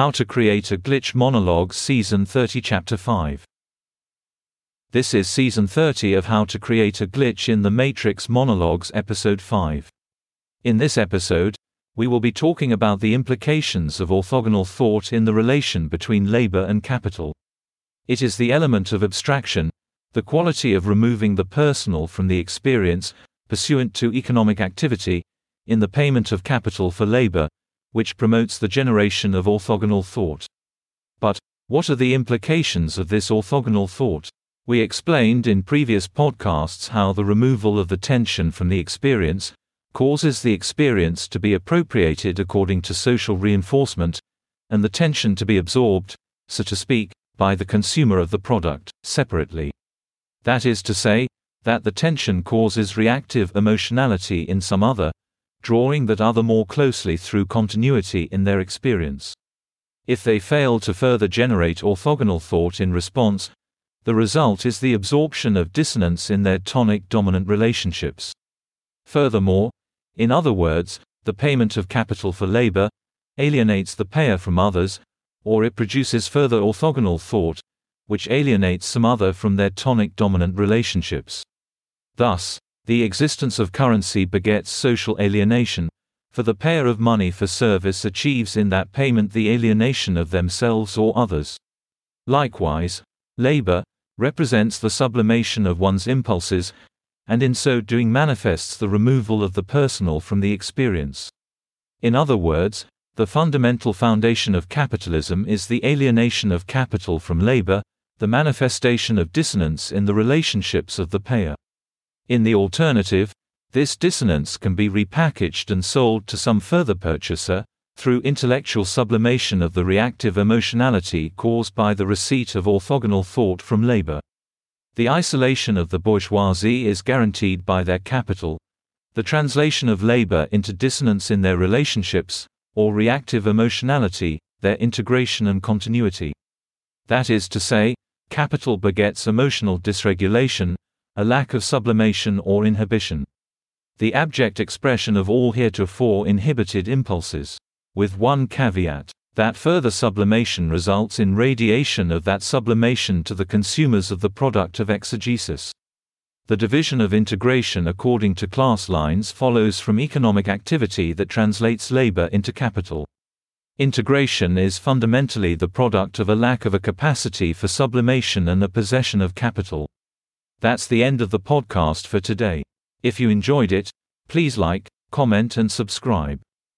How to Create a Glitch Monologue Season 30 Chapter 5 This is Season 30 of How to Create a Glitch in the Matrix Monologues Episode 5. In this episode, we will be talking about the implications of orthogonal thought in the relation between labor and capital. It is the element of abstraction, the quality of removing the personal from the experience, pursuant to economic activity, in the payment of capital for labor, which promotes the generation of orthogonal thought. But, what are the implications of this orthogonal thought? We explained in previous podcasts how the removal of the tension from the experience causes the experience to be appropriated according to social reinforcement, and the tension to be absorbed, so to speak, by the consumer of the product, separately. That is to say, that the tension causes reactive emotionality in some other, drawing that other more closely through continuity in their experience. If they fail to further generate orthogonal thought in response, the result is the absorption of dissonance in their tonic dominant relationships. Furthermore, in other words, the payment of capital for labor alienates the payer from others, or it produces further orthogonal thought, which alienates some other from their tonic dominant relationships. Thus, the existence of currency begets social alienation, for the payer of money for service achieves in that payment the alienation of themselves or others. Likewise, labor represents the sublimation of one's impulses, and in so doing manifests the removal of the personal from the experience. In other words, the fundamental foundation of capitalism is the alienation of capital from labor, the manifestation of dissonance in the relationships of the payer. In the alternative, this dissonance can be repackaged and sold to some further purchaser, through intellectual sublimation of the reactive emotionality caused by the receipt of orthogonal thought from labor. The isolation of the bourgeoisie is guaranteed by their capital, the translation of labor into dissonance in their relationships, or reactive emotionality, their integration and continuity. That is to say, capital begets emotional dysregulation, a lack of sublimation or inhibition. The abject expression of all heretofore inhibited impulses. With one caveat that further sublimation results in radiation of that sublimation to the consumers of the product of exegesis. The division of integration according to class lines follows from economic activity that translates labor into capital. Integration is fundamentally the product of a lack of a capacity for sublimation and a possession of capital. That's the end of the podcast for today. If you enjoyed it, please like, comment and subscribe.